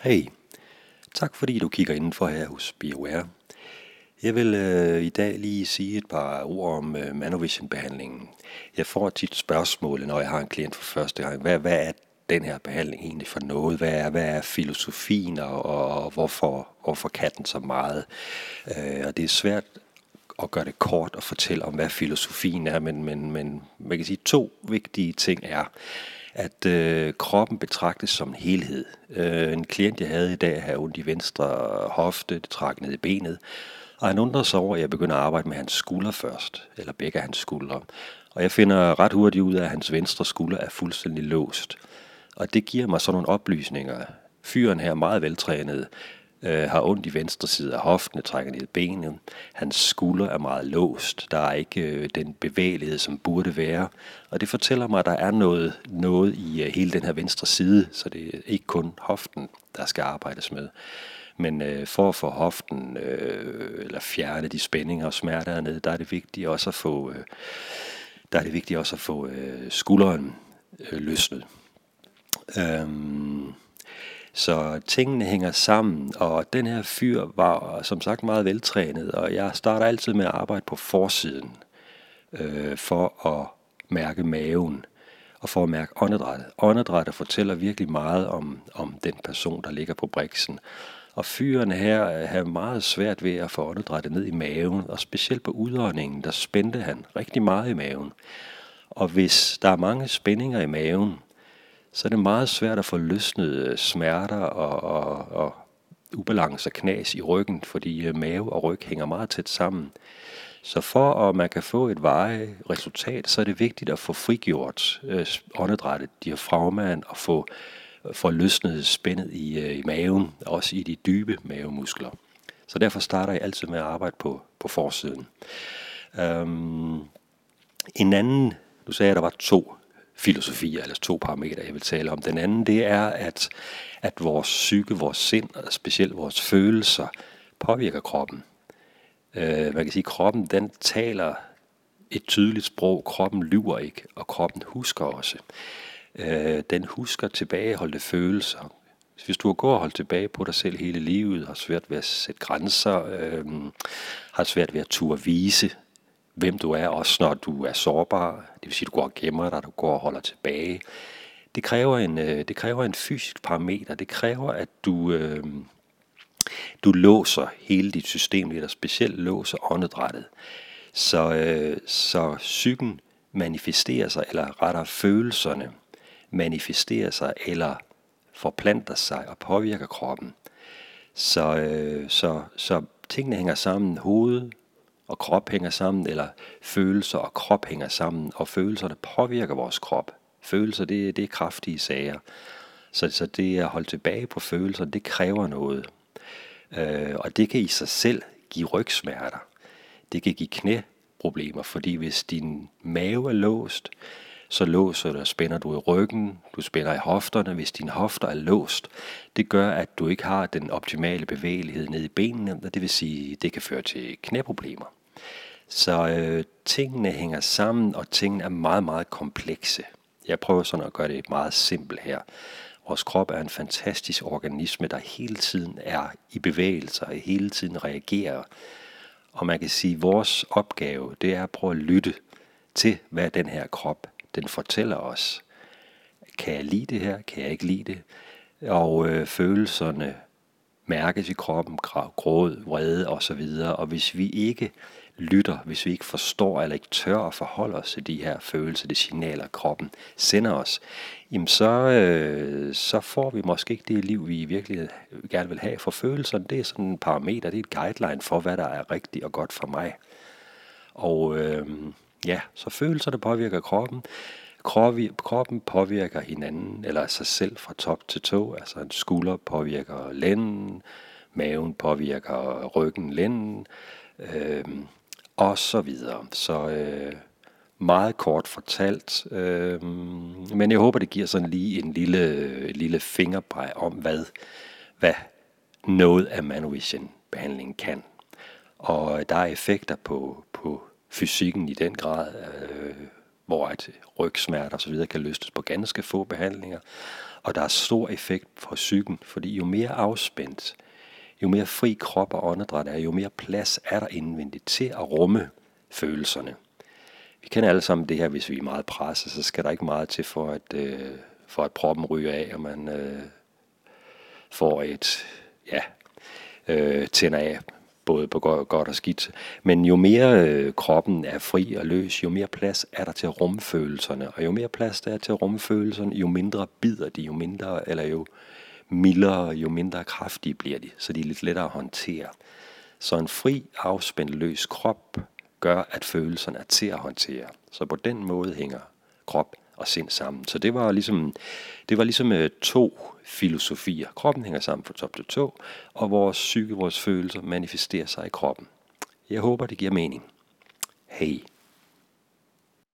Hey, tak fordi du kigger indenfor her hos BioWare. Jeg vil øh, i dag lige sige et par ord om øh, Manovision-behandlingen. Jeg får tit spørgsmål, når jeg har en klient for første gang. Hvad, hvad er den her behandling egentlig for noget? Hvad er, hvad er filosofien, og, og hvorfor, hvorfor kan den så meget? Øh, og det er svært at gøre det kort og fortælle om, hvad filosofien er, men, men, men man kan sige, to vigtige ting er, at øh, kroppen betragtes som en helhed. Øh, en klient, jeg havde i dag, havde ondt i venstre hofte, det trak ned i benet, og han undrer sig over, at jeg begynder at arbejde med hans skulder først, eller begge hans skuldre. Og jeg finder ret hurtigt ud af, at hans venstre skulder er fuldstændig låst. Og det giver mig sådan nogle oplysninger. Fyren her er meget veltrænet, øh, har ondt i venstre side af hoften, trækker ned i benet. Hans skulder er meget låst. Der er ikke øh, den bevægelighed, som burde være. Og det fortæller mig, at der er noget, noget i øh, hele den her venstre side, så det er ikke kun hoften, der skal arbejdes med. Men øh, for at få hoften, øh, eller fjerne de spændinger og smerter hernede, der er det vigtigt også at få, øh, der er det vigtigt også at få øh, skulderen øh, løsnet. Øhm, så tingene hænger sammen, og den her fyr var som sagt meget veltrænet, og jeg starter altid med at arbejde på forsiden øh, for at mærke maven og for at mærke åndedrættet. Åndedrættet fortæller virkelig meget om, om den person, der ligger på briksen. Og fyren her øh, har meget svært ved at få åndedrættet ned i maven, og specielt på udåndingen, der spændte han rigtig meget i maven. Og hvis der er mange spændinger i maven, så er det meget svært at få løsnet øh, smerter og, og, og ubalance og knas i ryggen, fordi øh, mave og ryg hænger meget tæt sammen. Så for at man kan få et veje resultat, så er det vigtigt at få frigjort øh, åndedrættet, diafragmaen, og få, øh, få løsnet spændet i, øh, i maven, også i de dybe mavemuskler. Så derfor starter jeg altid med at arbejde på, på forsiden. Øhm, en anden, du sagde, at der var to filosofier, eller to parametre, jeg vil tale om. Den anden, det er, at, at vores psyke, vores sind, og specielt vores følelser, påvirker kroppen. Øh, man kan sige, at kroppen, den taler et tydeligt sprog. Kroppen lyver ikke, og kroppen husker også. Øh, den husker tilbageholdte følelser. Hvis du har gået og holdt tilbage på dig selv hele livet, har svært ved at sætte grænser, øh, har svært ved at turde vise hvem du er, også når du er sårbar. Det vil sige, du går og gemmer dig, du går og holder tilbage. Det kræver en, øh, det kræver en fysisk parameter. Det kræver, at du, øh, du låser hele dit system lidt, og specielt låser åndedrættet. Så, øh, så psyken manifesterer sig, eller rettere følelserne manifesterer sig, eller forplanter sig og påvirker kroppen. Så, øh, så, så tingene hænger sammen. Hoved, og krop hænger sammen, eller følelser og krop hænger sammen, og følelserne påvirker vores krop. Følelser, det, det er kraftige sager. Så, så det at holde tilbage på følelser, det kræver noget. Øh, og det kan i sig selv give rygsmerter. Det kan give knæproblemer, fordi hvis din mave er låst, så låser du og spænder du i ryggen, du spænder i hofterne. Hvis dine hofter er låst, det gør, at du ikke har den optimale bevægelighed ned i benene, og det vil sige, det kan føre til knæproblemer. Så øh, tingene hænger sammen, og tingene er meget, meget komplekse. Jeg prøver sådan at gøre det meget simpelt her. Vores krop er en fantastisk organisme, der hele tiden er i bevægelse og hele tiden reagerer. Og man kan sige, at vores opgave, det er at prøve at lytte til, hvad den her krop, den fortæller os. Kan jeg lide det her? Kan jeg ikke lide det? Og øh, følelserne mærkes i kroppen, gråd, vrede osv. Og hvis vi ikke lytter, hvis vi ikke forstår eller ikke tør at forholde os til de her følelser, de signaler, kroppen sender os, jamen så, øh, så får vi måske ikke det liv, vi virkelig gerne vil have. For følelserne, det er sådan en parameter, det er et guideline for, hvad der er rigtigt og godt for mig. Og øh, ja, så følelserne påvirker kroppen. Kroppen påvirker hinanden, eller sig selv fra top til tå. Altså en skulder påvirker lænden, maven påvirker ryggen, lænden. Øh, og så videre. Så øh, meget kort fortalt, øh, men jeg håber, det giver sådan lige en lille, lille fingerpeg om, hvad, hvad noget af Manovision-behandlingen kan. Og der er effekter på, på fysikken i den grad, øh, hvor at rygsmerter og så videre kan løstes på ganske få behandlinger. Og der er stor effekt for psyken, fordi jo mere afspændt, jo mere fri krop og åndedræt er, jo mere plads er der indvendigt til at rumme følelserne. Vi kender alle sammen det her, hvis vi er meget presset, så skal der ikke meget til for at, øh, for at proppen ryger af, og man øh, får et, ja, øh, tænder af, både på godt og skidt. Men jo mere øh, kroppen er fri og løs, jo mere plads er der til rumfølelserne. Og jo mere plads der er til rumfølelserne, jo mindre bider de, jo mindre, eller jo mildere, jo mindre kraftige bliver de, så de er lidt lettere at håndtere. Så en fri, afspændt, løs krop gør, at følelserne er til at håndtere. Så på den måde hænger krop og sind sammen. Så det var ligesom, det var ligesom øh, to filosofier. Kroppen hænger sammen fra top til tå, og vores psyke, vores følelser manifesterer sig i kroppen. Jeg håber, det giver mening. Hej.